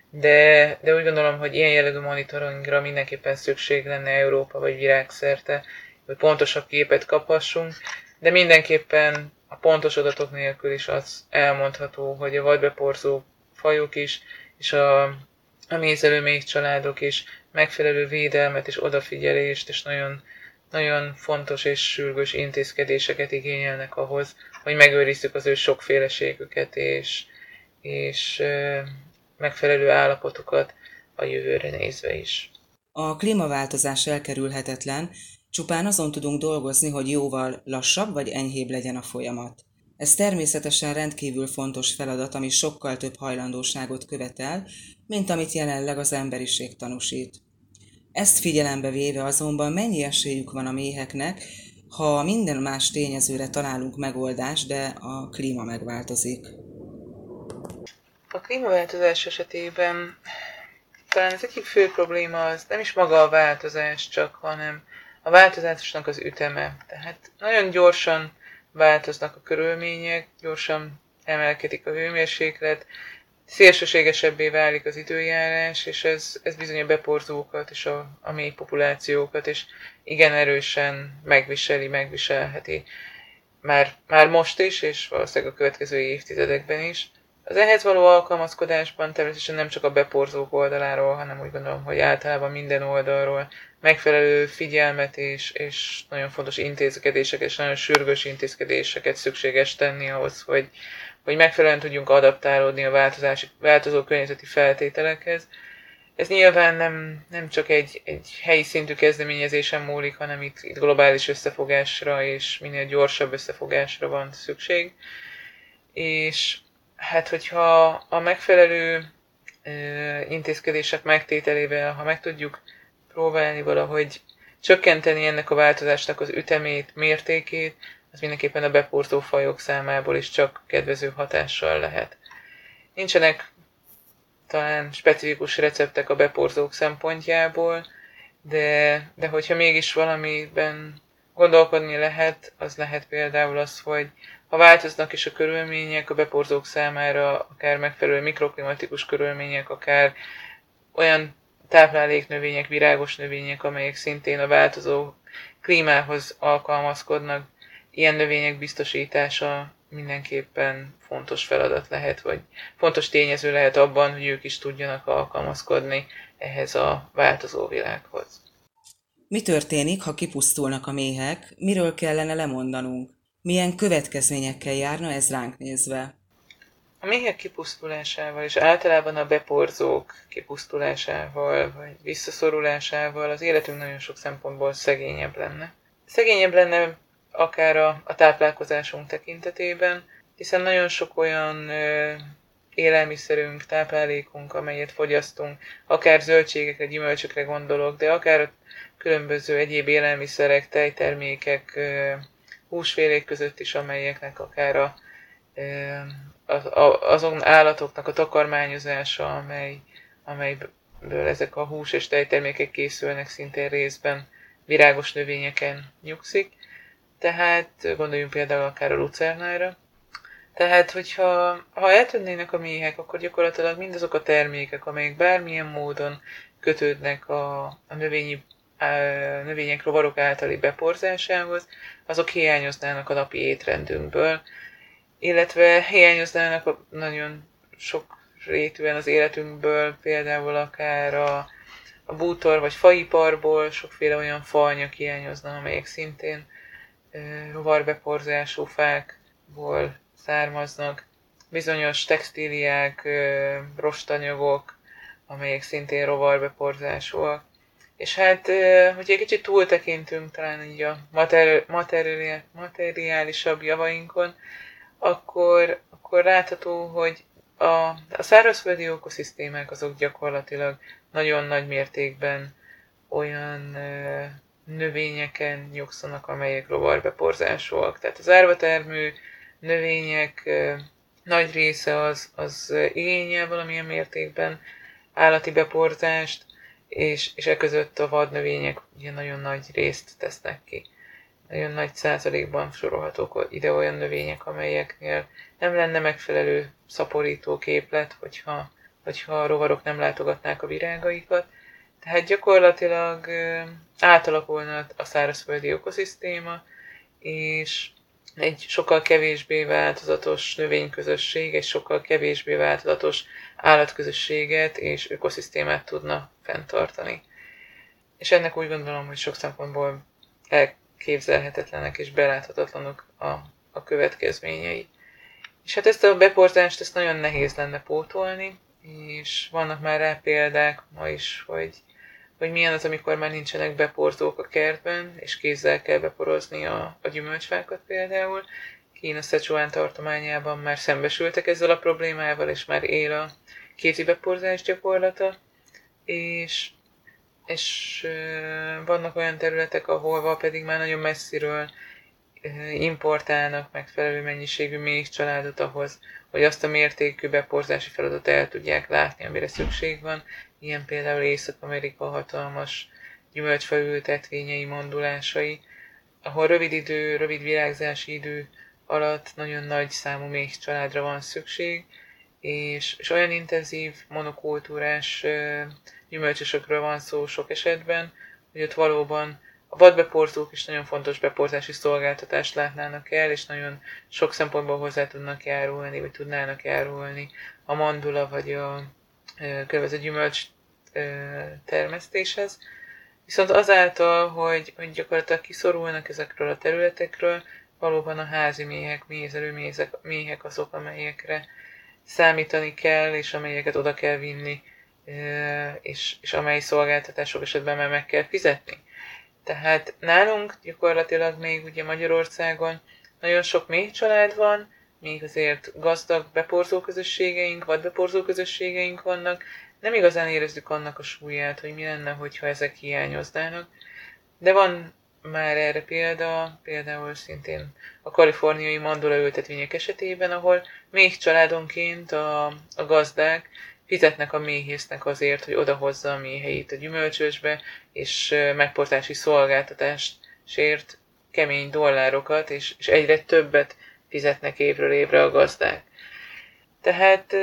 De, de úgy gondolom, hogy ilyen jellegű monitoringra mindenképpen szükség lenne Európa vagy világszerte, hogy pontosabb képet kaphassunk, de mindenképpen a pontos adatok nélkül is az elmondható, hogy a vadbeporzó fajok is, és a, a mézelő még családok is megfelelő védelmet és odafigyelést, és nagyon, nagyon fontos és sürgős intézkedéseket igényelnek ahhoz, hogy megőrizzük az ő sokféleségüket, és, és megfelelő állapotokat a jövőre nézve is. A klímaváltozás elkerülhetetlen, csupán azon tudunk dolgozni, hogy jóval lassabb vagy enyhébb legyen a folyamat. Ez természetesen rendkívül fontos feladat, ami sokkal több hajlandóságot követel, mint amit jelenleg az emberiség tanúsít. Ezt figyelembe véve azonban mennyi esélyük van a méheknek, ha minden más tényezőre találunk megoldást, de a klíma megváltozik. A klímaváltozás esetében talán az egyik fő probléma az nem is maga a változás csak, hanem a változásnak az üteme. Tehát nagyon gyorsan változnak a körülmények, gyorsan emelkedik a hőmérséklet, szélsőségesebbé válik az időjárás, és ez, ez bizony a beporzókat és a, a mély populációkat, és igen erősen megviseli, megviselheti. Már, már most is, és valószínűleg a következő évtizedekben is. Az ehhez való alkalmazkodásban természetesen nem csak a beporzók oldaláról, hanem úgy gondolom, hogy általában minden oldalról megfelelő figyelmet és, és nagyon fontos intézkedéseket, és nagyon sürgős intézkedéseket szükséges tenni ahhoz, hogy, hogy megfelelően tudjunk adaptálódni a változási, változó környezeti feltételekhez. Ez nyilván nem, nem csak egy, egy helyi szintű kezdeményezésen múlik, hanem itt, itt globális összefogásra és minél gyorsabb összefogásra van szükség. És Hát, hogyha a megfelelő intézkedések megtételével, ha meg tudjuk próbálni valahogy csökkenteni ennek a változásnak az ütemét, mértékét, az mindenképpen a beporzó fajok számából is csak kedvező hatással lehet. Nincsenek talán specifikus receptek a beporzók szempontjából, de, de hogyha mégis valamiben gondolkodni lehet, az lehet például az, hogy ha változnak is a körülmények a beporzók számára, akár megfelelő mikroklimatikus körülmények, akár olyan tápláléknövények, virágos növények, amelyek szintén a változó klímához alkalmazkodnak, ilyen növények biztosítása mindenképpen fontos feladat lehet, vagy fontos tényező lehet abban, hogy ők is tudjanak alkalmazkodni ehhez a változó világhoz. Mi történik, ha kipusztulnak a méhek? Miről kellene lemondanunk? Milyen következményekkel járna ez ránk nézve? A méhek kipusztulásával és általában a beporzók kipusztulásával vagy visszaszorulásával az életünk nagyon sok szempontból szegényebb lenne. Szegényebb lenne akár a, a táplálkozásunk tekintetében, hiszen nagyon sok olyan ö, élelmiszerünk, táplálékunk, amelyet fogyasztunk, akár zöldségekre, gyümölcsökre gondolok, de akár a különböző egyéb élelmiszerek, tejtermékek, ö, húsfélék között is, amelyeknek akár a azon állatoknak a takarmányozása, amely, amelyből ezek a hús és tejtermékek készülnek szintén részben virágos növényeken nyugszik. Tehát gondoljunk például akár a lucernára. Tehát, hogyha ha eltűnnének a méhek, akkor gyakorlatilag mindazok a termékek, amelyek bármilyen módon kötődnek a, a növényi a növények rovarok általi beporzásához, azok hiányoznának a napi étrendünkből, illetve hiányoznának a nagyon sok rétűen az életünkből, például akár a, a bútor vagy faiparból sokféle olyan faanyag hiányozna, amelyek szintén rovarbeporzású fákból származnak, bizonyos textíliák, rostanyagok, amelyek szintén rovarbeporzásúak. És hát, hogyha egy kicsit túltekintünk talán így a materi- materi- materiálisabb javainkon, akkor, akkor látható, hogy a, a szárazföldi ökoszisztémák azok gyakorlatilag nagyon nagy mértékben olyan ö, növényeken nyugszanak, amelyek rovarbeporzásúak. Tehát az árvatermű növények ö, nagy része az, az igényel valamilyen mértékben állati beporzást, és, és e között a vadnövények ugye nagyon nagy részt tesznek ki. Nagyon nagy százalékban sorolhatók ide olyan növények, amelyeknél nem lenne megfelelő szaporító képlet, hogyha, hogyha a rovarok nem látogatnák a virágaikat. Tehát gyakorlatilag átalakulna a szárazföldi ökoszisztéma, és egy sokkal kevésbé változatos növényközösség, egy sokkal kevésbé változatos állatközösséget és ökoszisztémát tudna fenntartani. És ennek úgy gondolom, hogy sok szempontból elképzelhetetlenek és beláthatatlanok a, a következményei. És hát ezt a beporzást ezt nagyon nehéz lenne pótolni, és vannak már rá példák ma is, hogy hogy milyen az, amikor már nincsenek beporzók a kertben, és kézzel kell beporozni a, a gyümölcsfákat például. Kína Szecsuán tartományában már szembesültek ezzel a problémával, és már él a kézi beporzás gyakorlata, és, és vannak olyan területek, ahol pedig már nagyon messziről importálnak megfelelő mennyiségű még családot ahhoz, hogy azt a mértékű beporzási feladatot el tudják látni, amire szükség van. Ilyen például Észak-Amerika hatalmas gyümölcsfaültetvényei, mondulásai, ahol rövid idő, rövid virágzási idő alatt nagyon nagy számú még családra van szükség, és, és olyan intenzív monokultúrás gyümölcsösökről van szó sok esetben, hogy ott valóban a vadbeporzók is nagyon fontos beporzási szolgáltatást látnának el, és nagyon sok szempontból hozzá tudnak járulni, vagy tudnának járulni a mandula vagy a körvező gyümölcs termesztéshez. Viszont azáltal, hogy, hogy gyakorlatilag kiszorulnak ezekről a területekről, valóban a házi méhek, mézelő méhek azok, amelyekre számítani kell, és amelyeket oda kell vinni, és, és amely szolgáltatások esetben már meg kell fizetni. Tehát nálunk gyakorlatilag még ugye Magyarországon nagyon sok méh család van, még azért gazdag beporzó közösségeink, vagy beporzó közösségeink vannak, nem igazán érezzük annak a súlyát, hogy mi lenne, hogyha ezek hiányoznának, de van már erre példa, például szintén a kaliforniai mandula ültetvények esetében, ahol még családonként a, a gazdák fizetnek a méhésznek azért, hogy odahozza a méheit a gyümölcsösbe, és megportási szolgáltatásért kemény dollárokat, és, és egyre többet fizetnek évről évre a gazdák. Tehát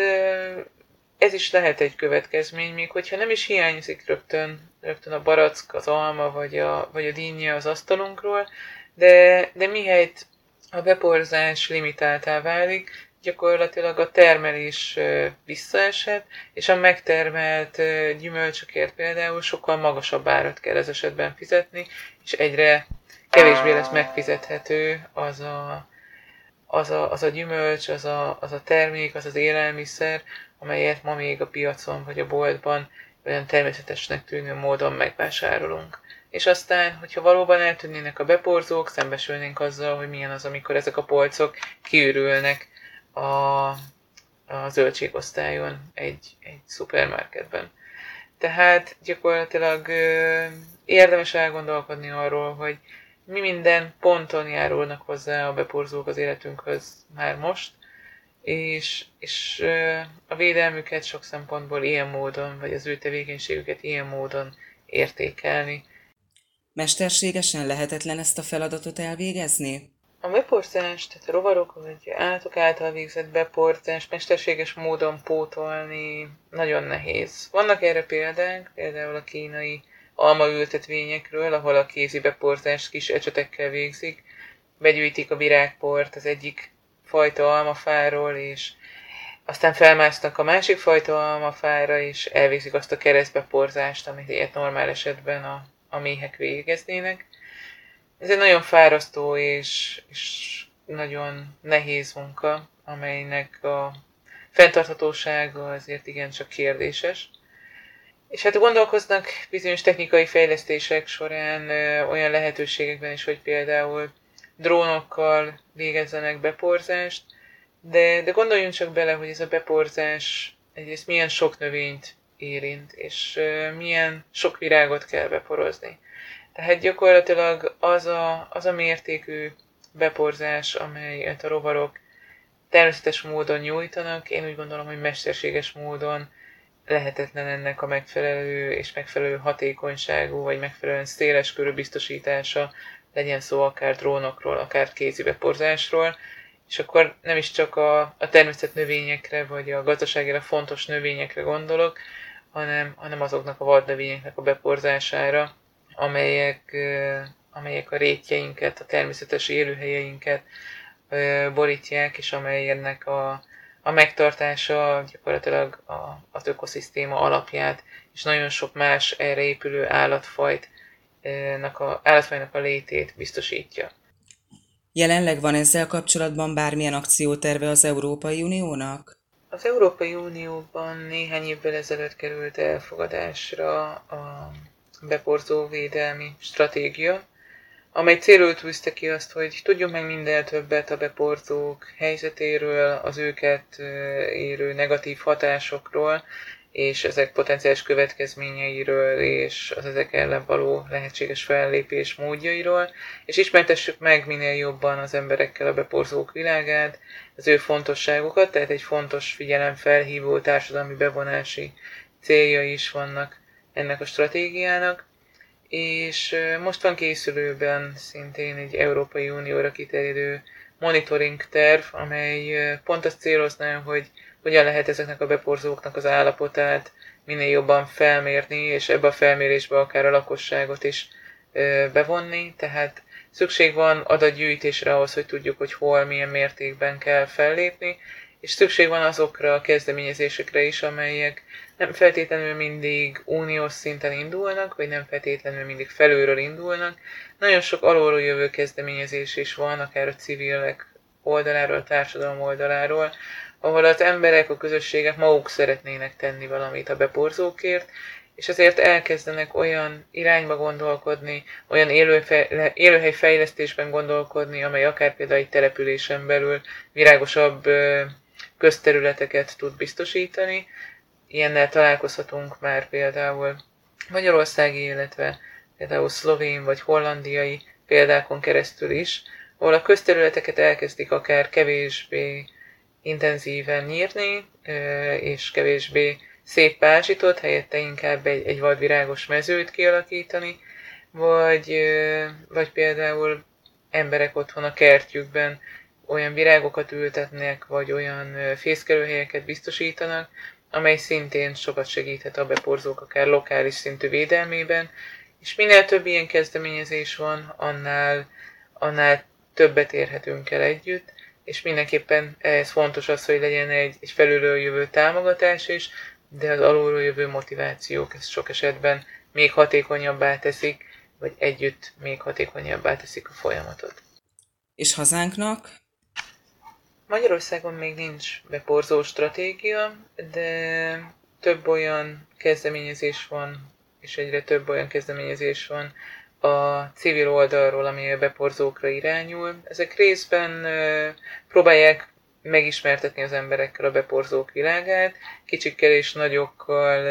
ez is lehet egy következmény, még hogyha nem is hiányzik rögtön, rögtön a barack, az alma vagy a, vagy a dinnye az asztalunkról, de, de mihelyt a beporzás limitáltá válik, gyakorlatilag a termelés visszaesett, és a megtermelt gyümölcsökért például sokkal magasabb árat kell ez esetben fizetni, és egyre kevésbé lesz megfizethető az a, az a, az a gyümölcs, az a, az a termék, az az élelmiszer, amelyet ma még a piacon vagy a boltban olyan természetesnek tűnő módon megvásárolunk. És aztán, hogyha valóban eltűnnének a beporzók, szembesülnénk azzal, hogy milyen az, amikor ezek a polcok kiürülnek a, a zöldségosztályon egy, egy szupermarketben. Tehát gyakorlatilag ö, érdemes elgondolkodni arról, hogy mi minden ponton járulnak hozzá a beporzók az életünkhöz már most, és, és a védelmüket sok szempontból ilyen módon, vagy az ő tevékenységüket ilyen módon értékelni. Mesterségesen lehetetlen ezt a feladatot elvégezni? A beporzás, tehát a rovarok vagy állatok által végzett beporzás mesterséges módon pótolni nagyon nehéz. Vannak erre példák, például a kínai almaültetvényekről, ahol a kézi beporzást kis ecsetekkel végzik, begyűjtik a virágport az egyik fajta almafáról, és aztán felmásznak a másik fajta almafára, és elvégzik azt a keresztbeporzást, amit ilyet normál esetben a, a méhek végeznének. Ez egy nagyon fárasztó és, és nagyon nehéz munka, amelynek a fenntarthatósága azért igencsak kérdéses. És hát gondolkoznak bizonyos technikai fejlesztések során ö, olyan lehetőségekben is, hogy például drónokkal végezzenek beporzást, de, de gondoljunk csak bele, hogy ez a beporzás egyrészt milyen sok növényt érint, és ö, milyen sok virágot kell beporozni. Tehát gyakorlatilag az a, az a mértékű beporzás, amelyet a rovarok természetes módon nyújtanak, én úgy gondolom, hogy mesterséges módon lehetetlen ennek a megfelelő és megfelelő hatékonyságú, vagy megfelelően széles körű biztosítása, legyen szó akár drónokról, akár kézi beporzásról, és akkor nem is csak a, a természet növényekre, vagy a gazdaságira fontos növényekre gondolok, hanem, hanem azoknak a vadnövényeknek a beporzására, amelyek, amelyek a rétjeinket, a természetes élőhelyeinket borítják, és amelyeknek a, a megtartása gyakorlatilag a, az ökoszisztéma alapját, és nagyon sok más erre épülő állatfajt, a, állatfajnak a létét biztosítja. Jelenleg van ezzel kapcsolatban bármilyen akcióterve az Európai Uniónak? Az Európai Unióban néhány évvel ezelőtt került elfogadásra a beporzó védelmi stratégia, amely célul tűzte ki azt, hogy tudjunk meg minden többet a beporzók helyzetéről, az őket érő negatív hatásokról, és ezek potenciális következményeiről, és az ezek ellen való lehetséges fellépés módjairól, és ismertessük meg minél jobban az emberekkel a beporzók világát, az ő fontosságukat, tehát egy fontos figyelemfelhívó társadalmi bevonási célja is vannak ennek a stratégiának, és most van készülőben szintén egy Európai Unióra kiterjedő monitoring terv, amely pont azt célozná, hogy hogyan lehet ezeknek a beporzóknak az állapotát minél jobban felmérni, és ebbe a felmérésbe akár a lakosságot is bevonni, tehát szükség van adatgyűjtésre ahhoz, hogy tudjuk, hogy hol, milyen mértékben kell fellépni, és szükség van azokra a kezdeményezésekre is, amelyek nem feltétlenül mindig uniós szinten indulnak, vagy nem feltétlenül mindig felülről indulnak. Nagyon sok alulról jövő kezdeményezés is van, akár a civilek oldaláról, a társadalom oldaláról, ahol az emberek, a közösségek maguk szeretnének tenni valamit a beporzókért, és ezért elkezdenek olyan irányba gondolkodni, olyan élőhely fejlesztésben gondolkodni, amely akár például egy településen belül virágosabb közterületeket tud biztosítani. Ilyennel találkozhatunk már például Magyarországi, illetve például szlovén vagy hollandiai példákon keresztül is, ahol a közterületeket elkezdik akár kevésbé intenzíven nyírni, és kevésbé szép pázsitot, helyette inkább egy, egy vadvirágos mezőt kialakítani, vagy, vagy például emberek otthon a kertjükben olyan virágokat ültetnek, vagy olyan fészkelőhelyeket biztosítanak, amely szintén sokat segíthet a beporzók akár lokális szintű védelmében, és minél több ilyen kezdeményezés van, annál, annál többet érhetünk el együtt, és mindenképpen ez fontos az, hogy legyen egy, egy felülről jövő támogatás is, de az alulról jövő motivációk ezt sok esetben még hatékonyabbá teszik, vagy együtt még hatékonyabbá teszik a folyamatot. És hazánknak? Magyarországon még nincs beporzó stratégia, de több olyan kezdeményezés van, és egyre több olyan kezdeményezés van a civil oldalról, ami a beporzókra irányul. Ezek részben próbálják megismertetni az emberekkel a beporzók világát, kicsikkel és nagyokkal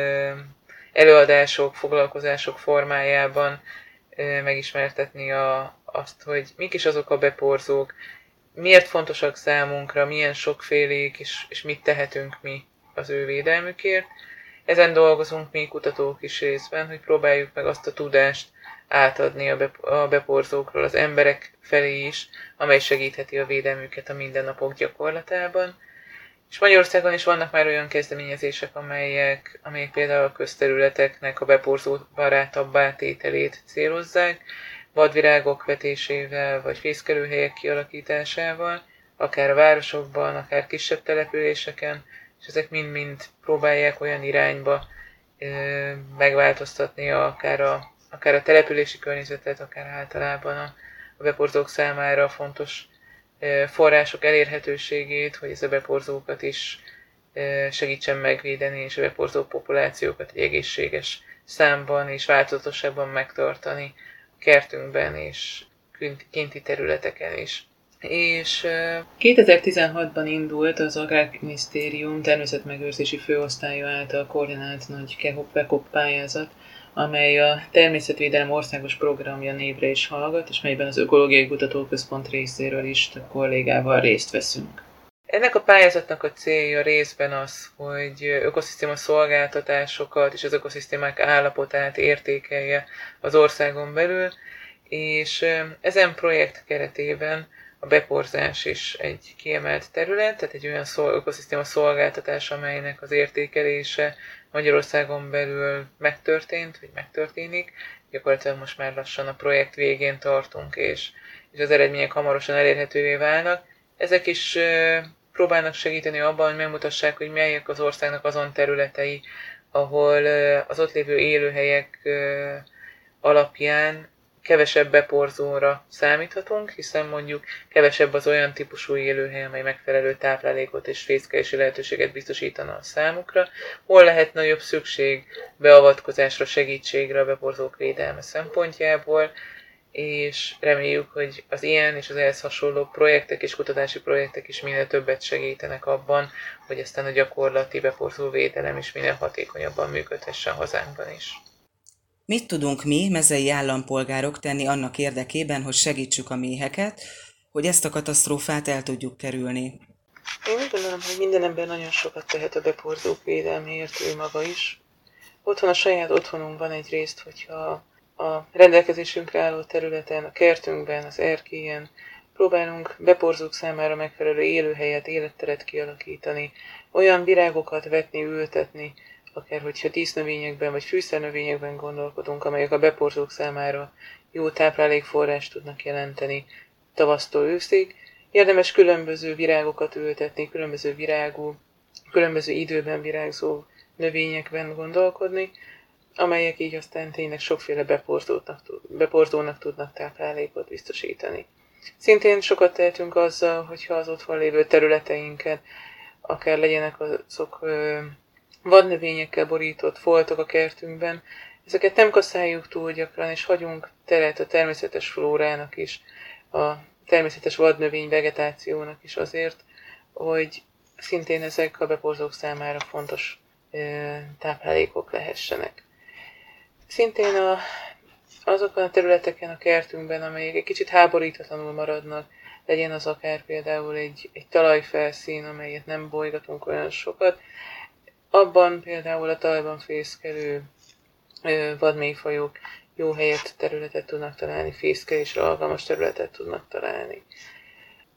előadások, foglalkozások formájában megismertetni a, azt, hogy mik is azok a beporzók, miért fontosak számunkra, milyen sokfélék, és, és mit tehetünk mi az ő védelmükért. Ezen dolgozunk mi kutatók is részben, hogy próbáljuk meg azt a tudást átadni a, be, a beporzókról az emberek felé is, amely segítheti a védelmüket a mindennapok gyakorlatában. És Magyarországon is vannak már olyan kezdeményezések, amelyek, amelyek például a közterületeknek a beporzó barátabbá tételét célozzák, vadvirágok vetésével, vagy fészkelőhelyek kialakításával, akár a városokban, akár kisebb településeken, és ezek mind-mind próbálják olyan irányba ö, megváltoztatni akár a, akár a települési környezetet, akár általában a, a beporzók számára fontos ö, források elérhetőségét, hogy ez a beporzókat is ö, segítsen megvédeni, és a beporzó populációkat egy egészséges számban és változatosabban megtartani kertünkben és kinti területeken is. És 2016-ban indult az Agrárminisztérium természetmegőrzési főosztálya által koordinált nagy KEHOP pályázat, amely a Természetvédelem országos programja névre is hallgat, és melyben az Ökológiai Kutatóközpont részéről is több kollégával részt veszünk. Ennek a pályázatnak a célja részben az, hogy ökoszisztéma szolgáltatásokat és az ökoszisztémák állapotát értékelje az országon belül, és ezen projekt keretében a beporzás is egy kiemelt terület, tehát egy olyan szol, ökoszisztéma szolgáltatás, amelynek az értékelése Magyarországon belül megtörtént, vagy megtörténik. Gyakorlatilag most már lassan a projekt végén tartunk, és, és az eredmények hamarosan elérhetővé válnak. Ezek is próbálnak segíteni abban, hogy megmutassák, hogy melyek az országnak azon területei, ahol az ott lévő élőhelyek alapján kevesebb beporzóra számíthatunk, hiszen mondjuk kevesebb az olyan típusú élőhely, amely megfelelő táplálékot és fészkelési lehetőséget biztosítana a számukra, hol lehet nagyobb szükség beavatkozásra, segítségre a beporzók védelme szempontjából, és reméljük, hogy az ilyen és az ehhez hasonló projektek és kutatási projektek is minél többet segítenek abban, hogy aztán a gyakorlati beporzó védelem is minél hatékonyabban működhessen hazánkban is. Mit tudunk mi, mezei állampolgárok tenni annak érdekében, hogy segítsük a méheket, hogy ezt a katasztrófát el tudjuk kerülni? Én úgy gondolom, hogy minden ember nagyon sokat tehet a beporzók védelméért, ő maga is. Otthon a saját otthonunkban egy részt, hogyha a rendelkezésünkre álló területen, a kertünkben, az erkélyen próbálunk beporzók számára megfelelő élőhelyet, életteret kialakítani, olyan virágokat vetni, ültetni, akár hogyha dísznövényekben vagy fűszernövényekben gondolkodunk, amelyek a beporzók számára jó táplálékforrást tudnak jelenteni. Tavasztól őszig, érdemes különböző virágokat ültetni, különböző virágú, különböző időben virágzó növényekben gondolkodni, amelyek így aztán tényleg sokféle beporzónak, beporzónak tudnak táplálékot biztosítani. Szintén sokat tehetünk azzal, hogyha az otthon lévő területeinket, akár legyenek azok vadnövényekkel borított foltok a kertünkben, ezeket nem kaszáljuk túl gyakran, és hagyunk teret a természetes flórának is, a természetes vadnövény vegetációnak is azért, hogy szintén ezek a beporzók számára fontos táplálékok lehessenek. Szintén a, azokon a területeken a kertünkben, amelyek egy kicsit háborítatlanul maradnak, legyen az akár például egy, egy talajfelszín, amelyet nem bolygatunk olyan sokat, abban például a talajban fészkelő vadmélyfajok jó helyet, területet tudnak találni, fészkelésre alkalmas területet tudnak találni.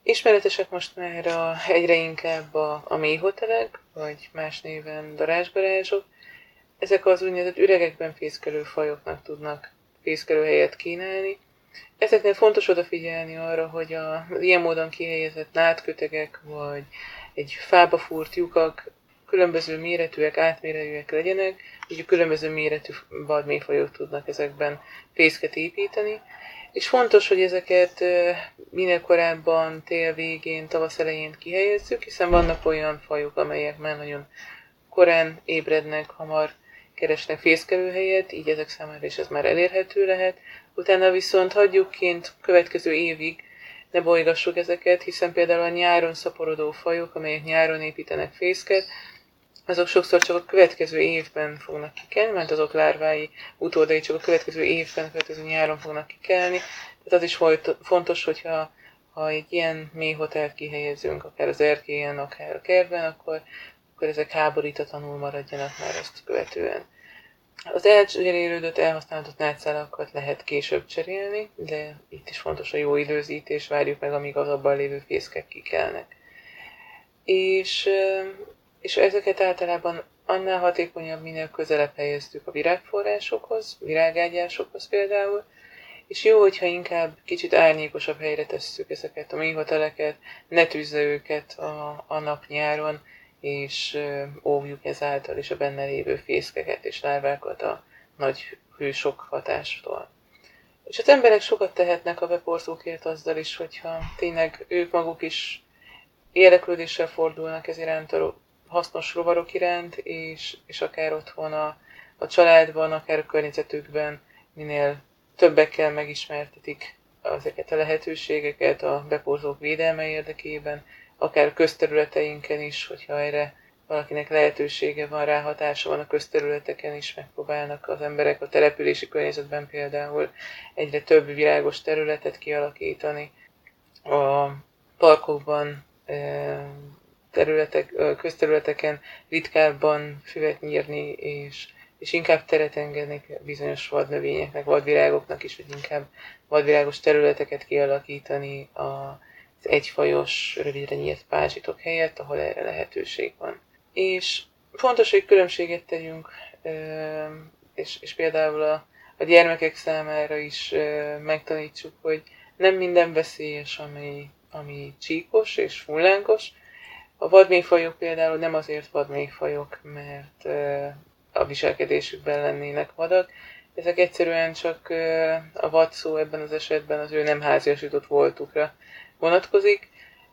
Ismeretesek most már a, egyre inkább a, a mélyhotelek, vagy más néven darázsgarázsok. Ezek az úgynevezett üregekben fészkelő fajoknak tudnak fészkelőhelyet kínálni. Ezeknél fontos odafigyelni arra, hogy a, ilyen módon kihelyezett nátkötegek, vagy egy fába fúrt lyukak különböző méretűek, átméretűek legyenek, így különböző méretű vadmélyfajok tudnak ezekben fészket építeni. És fontos, hogy ezeket minél korábban, tél végén, tavasz elején kihelyezzük, hiszen vannak olyan fajok, amelyek már nagyon korán ébrednek, hamar keresnek fészkelőhelyet, így ezek számára is ez már elérhető lehet. Utána viszont hagyjuk következő évig, ne bolygassuk ezeket, hiszen például a nyáron szaporodó fajok, amelyek nyáron építenek fészket, azok sokszor csak a következő évben fognak kikelni, mert azok lárvái utódai csak a következő évben, a következő nyáron fognak kikelni. Tehát az is fontos, hogyha ha egy ilyen mély hotelt kihelyezünk, akár az erkélyen, akár a kertben, akkor, akkor ezek háborítatlanul maradjanak már ezt követően. Az elcserélődött, elhasználódott nátszálakat lehet később cserélni, de itt is fontos a jó időzítés, várjuk meg, amíg az abban lévő fészkek kikelnek. És, és ezeket általában annál hatékonyabb, minél közelebb helyeztük a virágforrásokhoz, virágágyásokhoz például, és jó, hogyha inkább kicsit árnyékosabb helyre tesszük ezeket a méhoteleket, ne tűzze őket a, a nap nyáron, és óvjuk ezáltal is a benne lévő fészkeket és lárvákat a nagy hősok hatástól. És az emberek sokat tehetnek a beporzókért azzal is, hogyha tényleg ők maguk is érdeklődéssel fordulnak ez iránt a hasznos rovarok iránt, és, és akár otthon a, a családban, akár a környezetükben minél többekkel megismertetik ezeket a lehetőségeket a beporzók védelme érdekében, akár közterületeinken is, hogyha erre valakinek lehetősége van, rá hatása van a közterületeken is, megpróbálnak az emberek a települési környezetben például egyre több világos területet kialakítani. A parkokban, területek, közterületeken ritkábban füvet nyírni, és, és inkább teret engedni bizonyos vadnövényeknek, vadvirágoknak is, hogy inkább vadvirágos területeket kialakítani a egyfajos, rövidre nyílt pázsitok helyett, ahol erre lehetőség van. És fontos, hogy különbséget tegyünk, és, és például a, a gyermekek számára is megtanítsuk, hogy nem minden veszélyes, ami, ami csíkos és fullánkos. A vadméhfajok például nem azért vadméhfajok, mert a viselkedésükben lennének vadak, ezek egyszerűen csak a vad szó ebben az esetben az ő nem háziasított voltukra vonatkozik,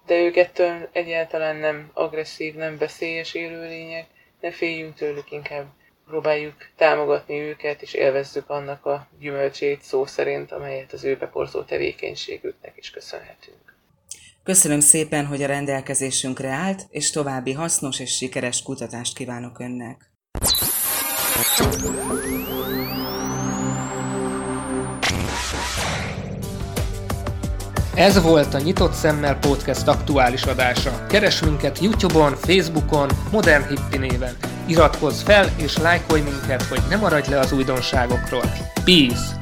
de ők ettől egyáltalán nem agresszív, nem veszélyes élőlények, ne féljünk tőlük, inkább próbáljuk támogatni őket, és élvezzük annak a gyümölcsét szó szerint, amelyet az ő beporzó tevékenységüknek is köszönhetünk. Köszönöm szépen, hogy a rendelkezésünkre állt, és további hasznos és sikeres kutatást kívánok Önnek. Ez volt a Nyitott Szemmel Podcast aktuális adása. Keres minket Youtube-on, Facebookon, Modern Hippi néven. Iratkozz fel és lájkolj minket, hogy ne maradj le az újdonságokról. Peace!